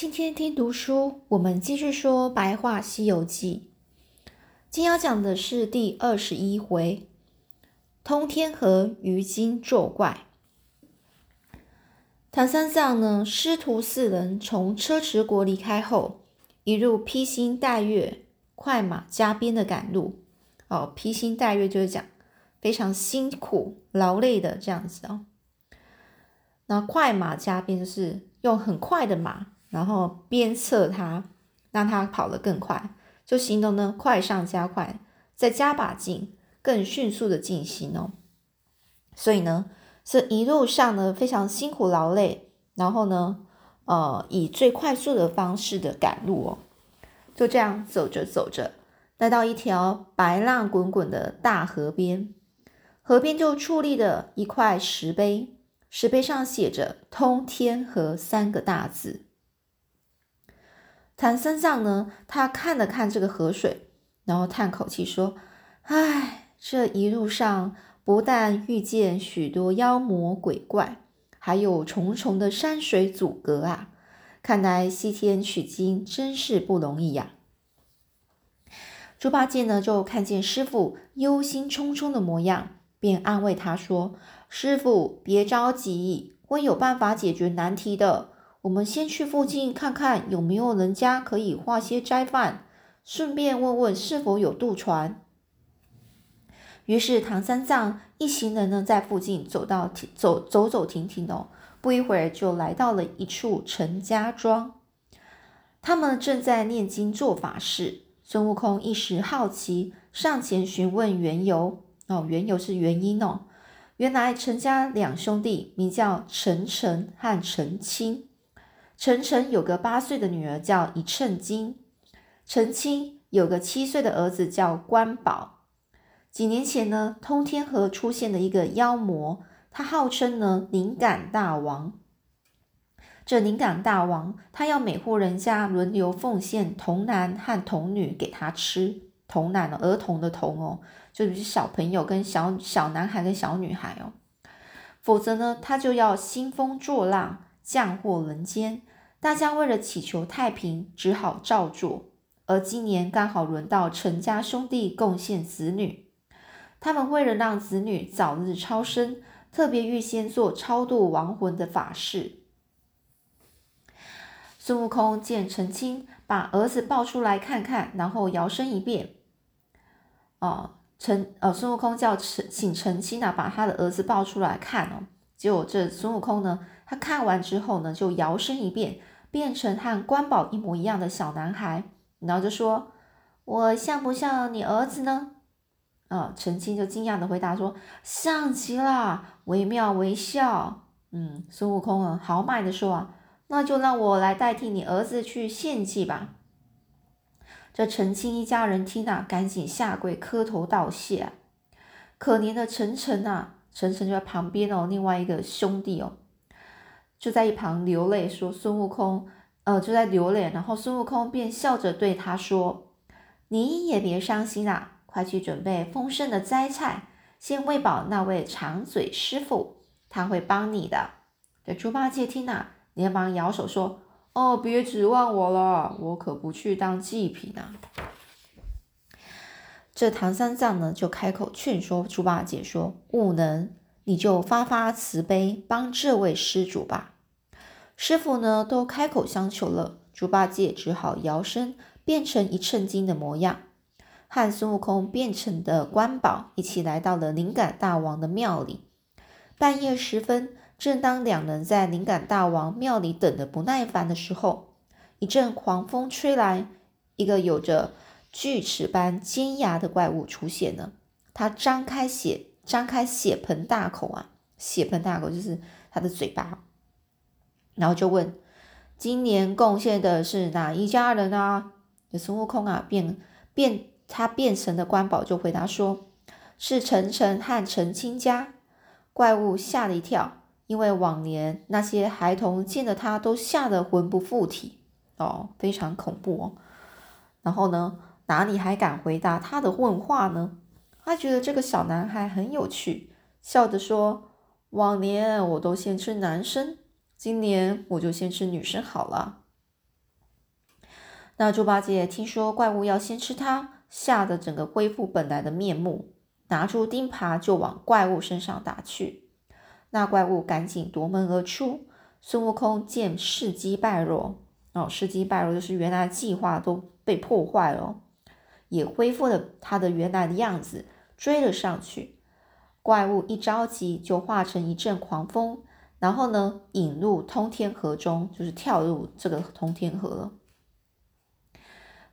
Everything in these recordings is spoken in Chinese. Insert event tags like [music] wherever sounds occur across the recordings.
今天听读书，我们继续说《白话西游记》。今要讲的是第二十一回：通天河鱼精作怪。唐三藏呢，师徒四人从车迟国离开后，一路披星戴月、快马加鞭的赶路。哦，披星戴月就是讲非常辛苦劳累的这样子哦。那快马加鞭就是用很快的马，然后鞭策他，让他跑得更快，就行动呢快上加快，再加把劲，更迅速的进行哦。所以呢，这一路上呢非常辛苦劳累，然后呢，呃，以最快速的方式的赶路哦。就这样走着走着，来到一条白浪滚滚的大河边，河边就矗立着一块石碑。石碑上写着“通天河”三个大字。唐三藏呢，他看了看这个河水，然后叹口气说：“唉，这一路上不但遇见许多妖魔鬼怪，还有重重的山水阻隔啊！看来西天取经真是不容易呀。”猪八戒呢，就看见师傅忧心忡忡的模样，便安慰他说。师傅，别着急，会有办法解决难题的。我们先去附近看看有没有人家可以化些斋饭，顺便问问是否有渡船。于是唐三藏一行人呢，在附近走到走走走停停哦，不一会儿就来到了一处陈家庄。他们正在念经做法事，孙悟空一时好奇，上前询问缘由。哦，缘由是原因哦。原来陈家两兄弟名叫陈诚和陈清。陈诚有个八岁的女儿叫一称金，陈清有个七岁的儿子叫关宝。几年前呢，通天河出现了一个妖魔，他号称呢灵感大王。这灵感大王，他要每户人家轮流奉献童男和童女给他吃。童男儿童的童哦，就是小朋友跟小小男孩跟小女孩哦，否则呢，他就要兴风作浪，降祸人间。大家为了祈求太平，只好照做。而今年刚好轮到陈家兄弟贡献子女，他们为了让子女早日超生，特别预先做超度亡魂的法事。孙悟空见陈清把儿子抱出来看看，然后摇身一变。哦，陈呃，孙悟空叫陈请陈清啊，把他的儿子抱出来看哦。结果这孙悟空呢，他看完之后呢，就摇身一变，变成和关宝一模一样的小男孩，然后就说：“我像不像你儿子呢？”啊，陈清就惊讶的回答说：“像极了，惟妙惟肖。”嗯，孙悟空啊，豪迈的说：“啊，那就让我来代替你儿子去献祭吧。”这陈清一家人听啊，赶紧下跪磕头道谢。可怜的陈诚啊，陈诚就在旁边哦，另外一个兄弟哦，就在一旁流泪，说孙悟空，呃，就在流泪。然后孙悟空便笑着对他说：“你也别伤心啦，快去准备丰盛的斋菜，先喂饱那位长嘴师傅，他会帮你的。”这猪八戒听啊，连忙摇手说。哦，别指望我了，我可不去当祭品啊！这唐三藏呢，就开口劝说猪八戒说：“悟能，你就发发慈悲，帮这位施主吧。”师傅呢，都开口相求了，猪八戒只好摇身变成一称金的模样，和孙悟空变成的关宝一起来到了灵感大王的庙里。半夜时分。正当两人在灵感大王庙里等得不耐烦的时候，一阵狂风吹来，一个有着锯齿般尖牙的怪物出现了。他张开血，张开血盆大口啊，血盆大口就是他的嘴巴，然后就问：“今年贡献的是哪一家人啊？”这孙悟空啊，变变他变成的关宝就回答说：“是陈诚和陈清家。”怪物吓了一跳。因为往年那些孩童见了他都吓得魂不附体哦，非常恐怖哦。然后呢，哪里还敢回答他的问话呢？他觉得这个小男孩很有趣，笑着说：“往年我都先吃男生，今年我就先吃女生好了。”那猪八戒听说怪物要先吃他，吓得整个恢复本来的面目，拿出钉耙就往怪物身上打去。那怪物赶紧夺门而出。孙悟空见事机败落，哦，事机败落就是原来计划都被破坏了，也恢复了他的原来的样子，追了上去。怪物一着急就化成一阵狂风，然后呢，引入通天河中，就是跳入这个通天河。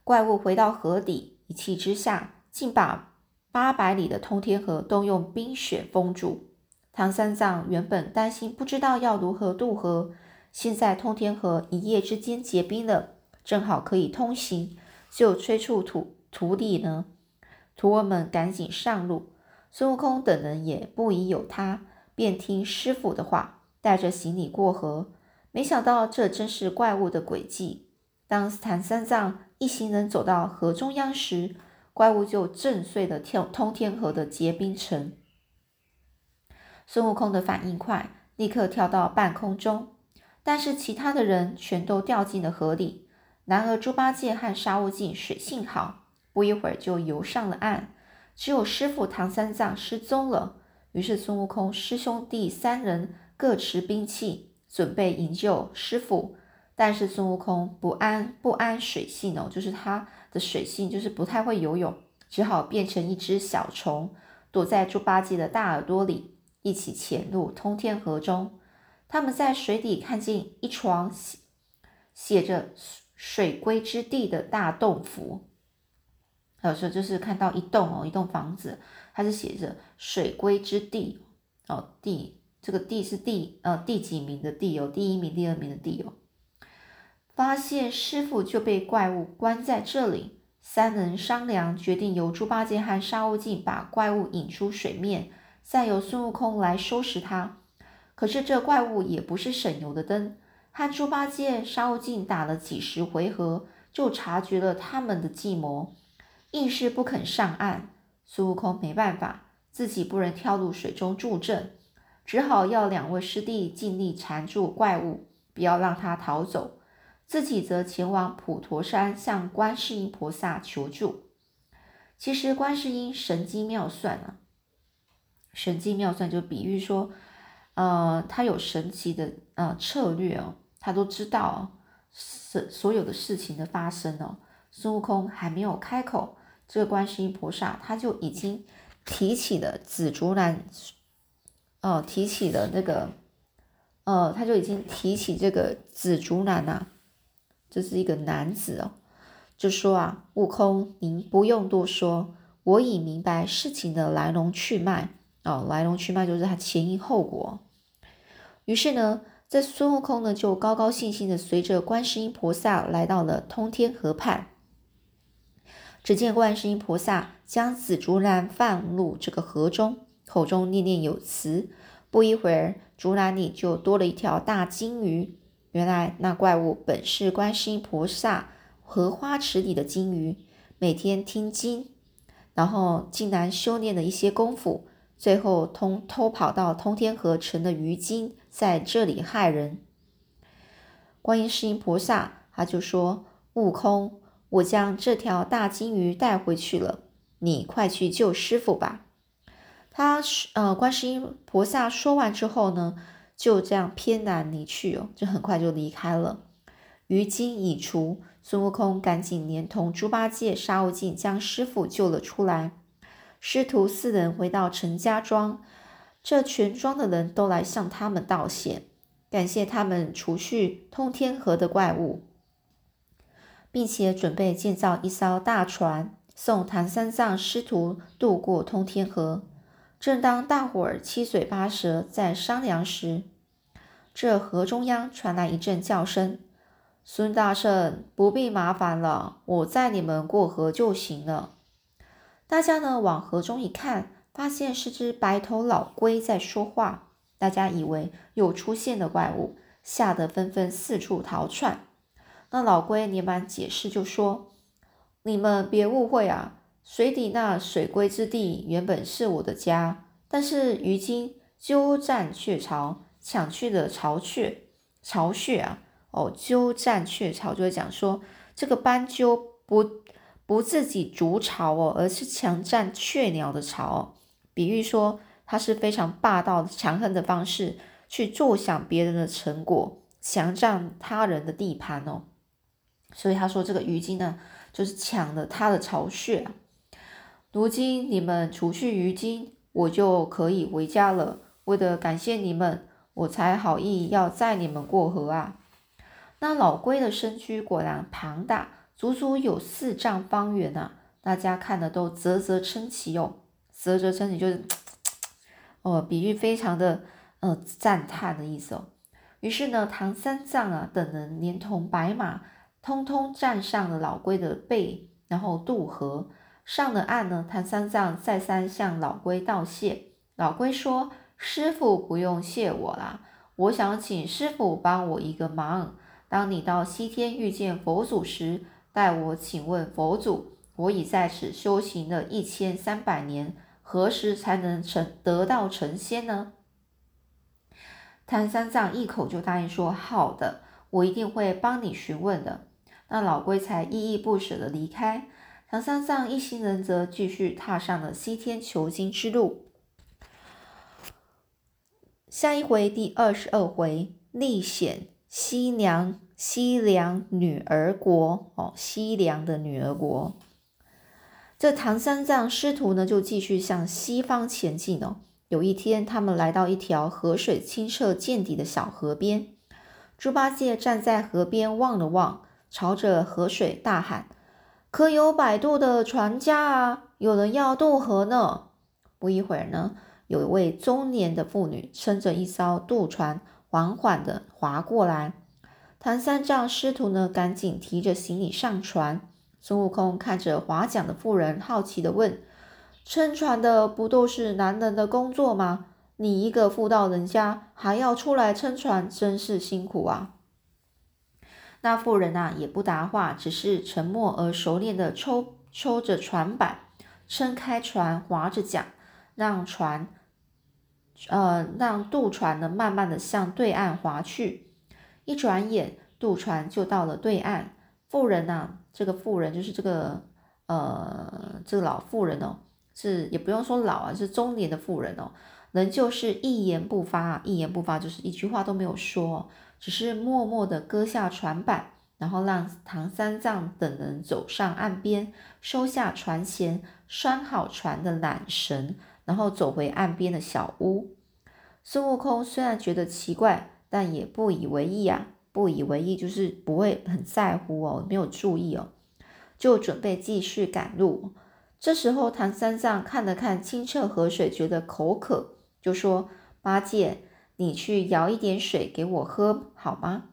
怪物回到河底，一气之下，竟把八百里的通天河都用冰雪封住。唐三藏原本担心不知道要如何渡河，现在通天河一夜之间结冰了，正好可以通行，就催促徒徒弟呢，徒儿们赶紧上路。孙悟空等人也不疑有他，便听师傅的话，带着行李过河。没想到这真是怪物的诡计。当唐三藏。一行人走到河中央时，怪物就震碎了跳通天河的结冰层。孙悟空的反应快，立刻跳到半空中，但是其他的人全都掉进了河里。然而猪八戒和沙悟净水性好，不一会儿就游上了岸。只有师傅唐三藏失踪了。于是孙悟空师兄弟三人各持兵器，准备营救师傅。但是孙悟空不安不安水性哦，就是他的水性就是不太会游泳，只好变成一只小虫，躲在猪八戒的大耳朵里，一起潜入通天河中。他们在水底看见一床写写着“水龟之地”的大洞府，有时候就是看到一栋哦，一栋房子，它是写着“水龟之地”哦，地这个地是第呃第几名的地哦，第一名、第二名的地哦。发现师傅就被怪物关在这里，三人商量，决定由猪八戒和沙悟净把怪物引出水面，再由孙悟空来收拾他。可是这怪物也不是省油的灯，和猪八戒、沙悟净打了几十回合，就察觉了他们的计谋，硬是不肯上岸。孙悟空没办法，自己不能跳入水中助阵，只好要两位师弟尽力缠住怪物，不要让他逃走。自己则前往普陀山向观世音菩萨求助。其实观世音神机妙算啊，神机妙算就比喻说，呃，他有神奇的呃策略哦，他都知道所所有的事情的发生哦。孙悟空还没有开口，这个观世音菩萨他就已经提起了紫竹篮，哦，提起了那个，呃，他就已经提起这个紫竹篮呐。这是一个男子哦，就说啊，悟空，您不用多说，我已明白事情的来龙去脉哦，来龙去脉就是他前因后果。于是呢，这孙悟空呢就高高兴兴的随着观世音菩萨来到了通天河畔。只见观世音菩萨将紫竹篮放入这个河中，口中念念有词，不一会儿，竹篮里就多了一条大金鱼。原来那怪物本是观世音菩萨荷花池里的金鱼，每天听经，然后竟然修炼了一些功夫，最后通偷跑到通天河成了鱼精，在这里害人。观世音菩萨他就说：“悟空，我将这条大金鱼带回去了，你快去救师傅吧。”他是呃，观世音菩萨说完之后呢？就这样偏南离去哦，就很快就离开了。鱼精已除，孙悟空赶紧连同猪八戒、沙悟净将师傅救了出来。师徒四人回到陈家庄，这全庄的人都来向他们道谢，感谢他们除去通天河的怪物，并且准备建造一艘大船，送唐三藏师徒渡过通天河。正当大伙儿七嘴八舌在商量时，这河中央传来一阵叫声：“孙大圣，不必麻烦了，我载你们过河就行了。”大家呢往河中一看，发现是只白头老龟在说话。大家以为又出现了怪物，吓得纷纷四处逃窜。那老龟连忙解释，就说：“你们别误会啊。”水底那水龟之地原本是我的家，但是鱼精鸠占鹊巢，抢去了巢穴巢穴啊！哦，鸠占鹊巢就会讲说，这个斑鸠不不自己筑巢哦，而是强占雀鸟的巢，比喻说它是非常霸道、强横的方式去坐享别人的成果，强占他人的地盘哦。所以他说这个鱼精呢，就是抢了他的巢穴。如今你们除去鱼精，我就可以回家了。为了感谢你们，我才好意要载你们过河啊。那老龟的身躯果然庞大，足足有四丈方圆啊！大家看的都啧啧称奇哦，啧啧称奇就是 [tsk] 哦，比喻非常的呃赞叹的意思哦。于是呢，唐三藏啊等人连同白马，通通站上了老龟的背，然后渡河。上了岸呢，唐三藏再三向老龟道谢。老龟说：“师傅不用谢我啦，我想请师傅帮我一个忙。当你到西天遇见佛祖时，代我请问佛祖：我已在此修行了一千三百年，何时才能成得道成仙呢？”唐三藏一口就答应说：“好的，我一定会帮你询问的。”那老龟才依依不舍的离开。唐三藏一行人则继续踏上了西天求经之路。下一回第二十二回，历险西凉西凉女儿国哦，西凉的女儿国。这唐三藏师徒呢，就继续向西方前进哦。有一天，他们来到一条河水清澈见底的小河边，猪八戒站在河边望了望，朝着河水大喊。可有摆渡的船家啊？有人要渡河呢。不一会儿呢，有一位中年的妇女撑着一艘渡船，缓缓地划过来。唐三藏师徒呢，赶紧提着行李上船。孙悟空看着划桨的妇人，好奇地问：“撑船的不都是男人的工作吗？你一个妇道人家，还要出来撑船，真是辛苦啊！”那妇人呐也不答话，只是沉默而熟练的抽抽着船板，撑开船，划着桨，让船，呃，让渡船呢慢慢的向对岸划去。一转眼，渡船就到了对岸。妇人呐，这个妇人就是这个，呃，这个老妇人哦，是也不用说老啊，是中年的妇人哦，仍旧是一言不发，一言不发就是一句话都没有说。只是默默地割下船板，然后让唐三藏等人走上岸边，收下船舷，拴好船的缆绳，然后走回岸边的小屋。孙悟空虽然觉得奇怪，但也不以为意啊，不以为意就是不会很在乎哦，没有注意哦，就准备继续赶路。这时候，唐三藏看了看清澈河水，觉得口渴，就说：“八戒。”你去舀一点水给我喝好吗？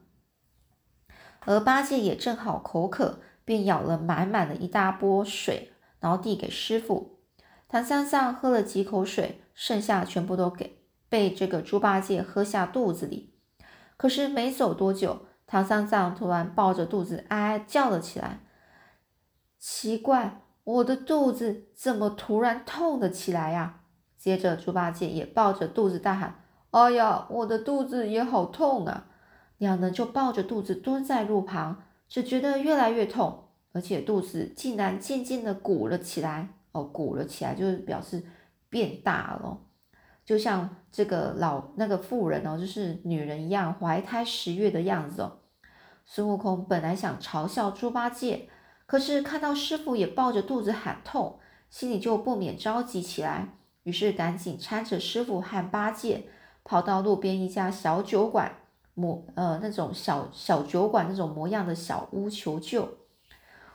而八戒也正好口渴，便舀了满满的一大波水，然后递给师傅。唐三藏喝了几口水，剩下全部都给被这个猪八戒喝下肚子里。可是没走多久，唐三藏突然抱着肚子哀哀叫了起来。奇怪，我的肚子怎么突然痛了起来呀？接着猪八戒也抱着肚子大喊。哎呀，我的肚子也好痛啊！两人就抱着肚子蹲在路旁，只觉得越来越痛，而且肚子竟然渐渐的鼓了起来。哦，鼓了起来就是表示变大了，就像这个老那个妇人哦，就是女人一样，怀胎十月的样子哦。孙悟空本来想嘲笑猪八戒，可是看到师傅也抱着肚子喊痛，心里就不免着急起来，于是赶紧搀着师傅和八戒。跑到路边一家小酒馆模呃那种小小酒馆那种模样的小屋求救。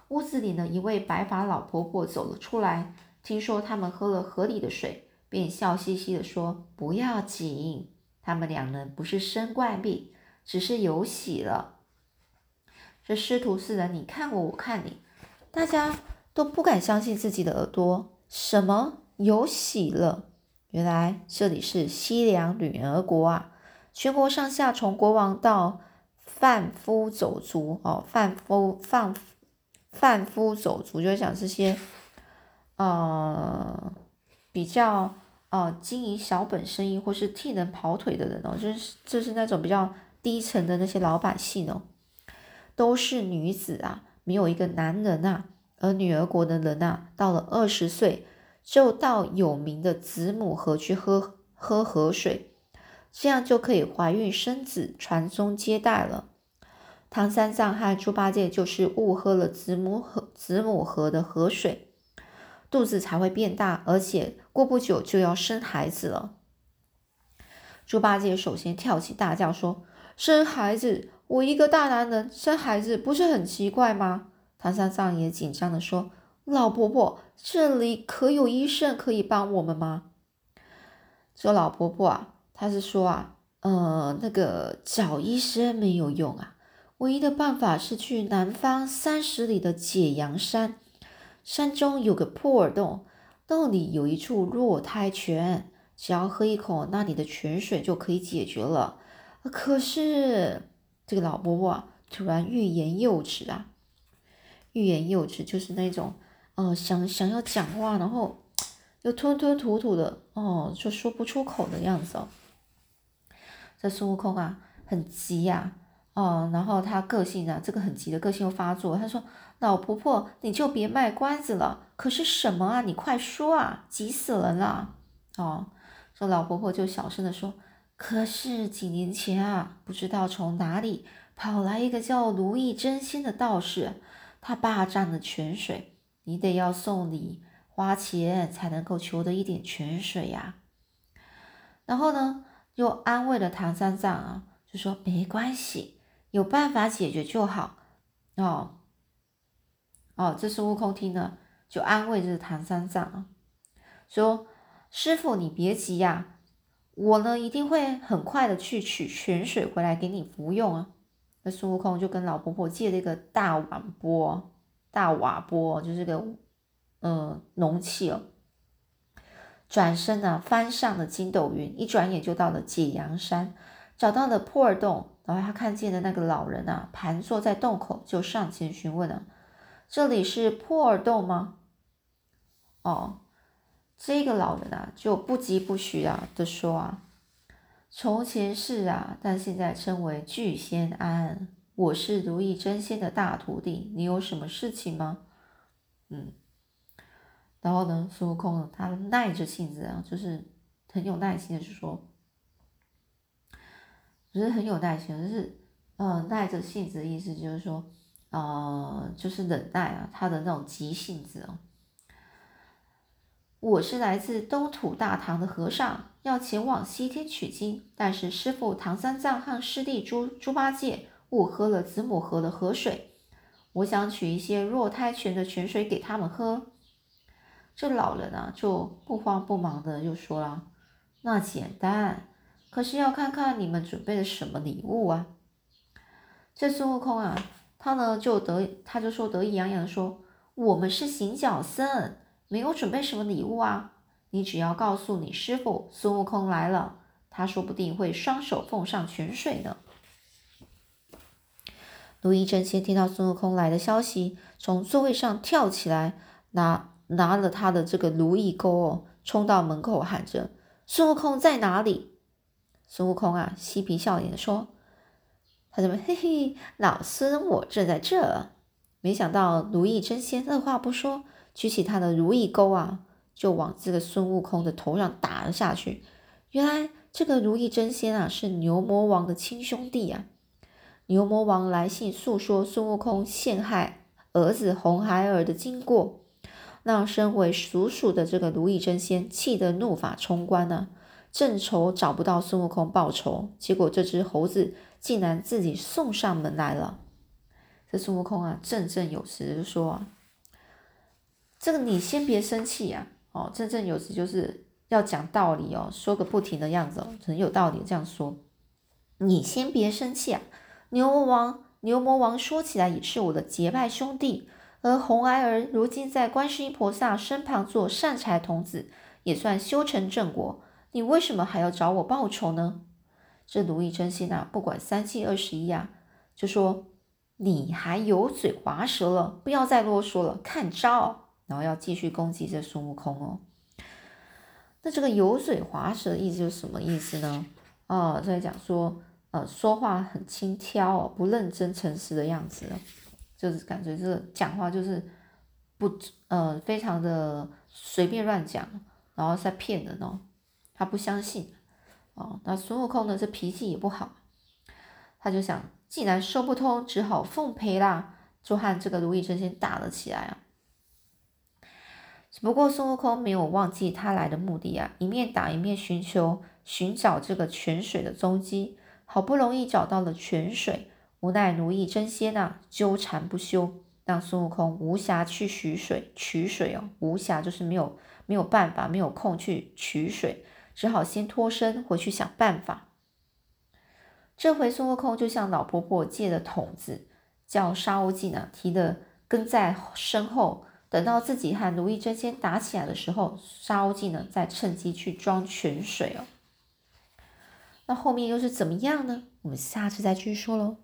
屋子里呢，一位白发老婆婆走了出来，听说他们喝了河里的水，便笑嘻嘻的说：“不要紧，他们两人不是生怪病，只是有喜了。”这师徒四人你看我，我看你，大家都不敢相信自己的耳朵，什么有喜了？原来这里是西凉女儿国啊！全国上下，从国王到贩夫走卒哦，贩夫贩贩夫走卒，就是讲这些呃比较呃经营小本生意或是替人跑腿的人哦，就是就是那种比较低层的那些老百姓哦，都是女子啊，没有一个男人啊，而女儿国的人啊，到了二十岁就到有名的子母河去喝喝河水，这样就可以怀孕生子、传宗接代了。唐三藏和猪八戒就是误喝了子母河子母河的河水，肚子才会变大，而且过不久就要生孩子了。猪八戒首先跳起大叫说：“生孩子！我一个大男人生孩子，不是很奇怪吗？”唐三藏也紧张的说：“老婆婆，这里可有医生可以帮我们吗？”这老婆婆啊，她是说啊，呃，那个找医生没有用啊。唯一的办法是去南方三十里的解阳山，山中有个破耳洞，洞里有一处落胎泉，只要喝一口那里的泉水就可以解决了。可是这个老伯伯突然欲言又止啊，欲言又止就是那种，呃，想想要讲话，然后又吞吞吐吐的，哦，就说不出口的样子哦。这孙悟空啊，很急呀。哦，然后他个性啊，这个很急的个性又发作。他说：“老婆婆，你就别卖关子了。可是什么啊？你快说啊！急死人了。”哦，说老婆婆就小声的说：“可是几年前啊，不知道从哪里跑来一个叫如意真仙的道士，他霸占了泉水，你得要送礼花钱才能够求得一点泉水呀。”然后呢，又安慰了唐三藏啊，就说：“没关系。”有办法解决就好，哦，哦，这孙悟空听了就安慰这唐三藏啊，说：“师傅你别急呀，我呢一定会很快的去取泉水回来给你服用啊。”那孙悟空就跟老婆婆借了一个大碗钵，大瓦钵，就是个嗯容器哦，转身呢翻上了筋斗云，一转眼就到了解阳山，找到了破耳洞。然后他看见的那个老人啊，盘坐在洞口，就上前询问了：“这里是破耳洞吗？”哦，这个老人啊，就不疾不徐啊的说啊：“从前是啊，但现在称为聚仙庵。我是如意真仙的大徒弟，你有什么事情吗？”嗯，然后呢，孙悟空他耐着性子啊，就是很有耐心的就说。不是很有耐心，就是呃耐着性子的意思，就是说呃就是忍耐啊，他的那种急性子哦。我是来自东土大唐的和尚，要前往西天取经，但是师傅唐三藏和师弟猪猪八戒误喝了子母河的河水，我想取一些弱胎泉的泉水给他们喝。这老人啊就不慌不忙的就说了，那简单。可是要看看你们准备了什么礼物啊！这孙悟空啊，他呢就得他就说得意洋洋的说：“我们是行脚僧，没有准备什么礼物啊。你只要告诉你师傅孙悟空来了，他说不定会双手奉上泉水呢。”如意真仙听到孙悟空来的消息，从座位上跳起来，拿拿了他的这个如意钩哦，冲到门口喊着：“孙悟空在哪里？”孙悟空啊，嬉皮笑脸的说：“他怎么？嘿嘿，老孙我正在这。”没想到如意真仙二话不说，举起他的如意钩啊，就往这个孙悟空的头上打了下去。原来这个如意真仙啊，是牛魔王的亲兄弟啊。牛魔王来信诉说孙悟空陷害儿子红孩儿的经过，让身为叔叔的这个如意真仙气得怒发冲冠呢。正愁找不到孙悟空报仇，结果这只猴子竟然自己送上门来了。这孙悟空啊，振振有词就说：“啊，这个你先别生气呀，哦，振振有词就是要讲道理哦，说个不停的样子哦，很有道理。这样说，你先别生气啊。牛魔王，牛魔王说起来也是我的结拜兄弟，而红孩儿如今在观世音菩萨身旁做善财童子，也算修成正果。”你为什么还要找我报仇呢？这如意真仙啊，不管三七二十一啊，就说你还油嘴滑舌了，不要再啰嗦了，看招！然后要继续攻击这孙悟空哦。那这个油嘴滑舌的意思是什么意思呢？哦，在讲说，呃，说话很轻佻哦，不认真诚实的样子。就是感觉这个讲话就是不呃非常的随便乱讲，然后在骗人哦，他不相信哦。那孙悟空呢，这脾气也不好，他就想，既然说不通，只好奉陪啦，就和这个如意真仙打了起来啊。只不过孙悟空没有忘记他来的目的啊，一面打一面寻求寻找这个泉水的踪迹，好不容易找到了泉水。无奈奴役真仙呐纠缠不休，让孙悟空无暇去取水。取水哦，无暇就是没有没有办法，没有空去取水，只好先脱身回去想办法。这回孙悟空就向老婆婆借了桶子，叫沙悟净呢提的跟在身后，等到自己和如意真仙打起来的时候，沙悟净呢再趁机去装泉水哦。那后面又是怎么样呢？我们下次再继续说喽。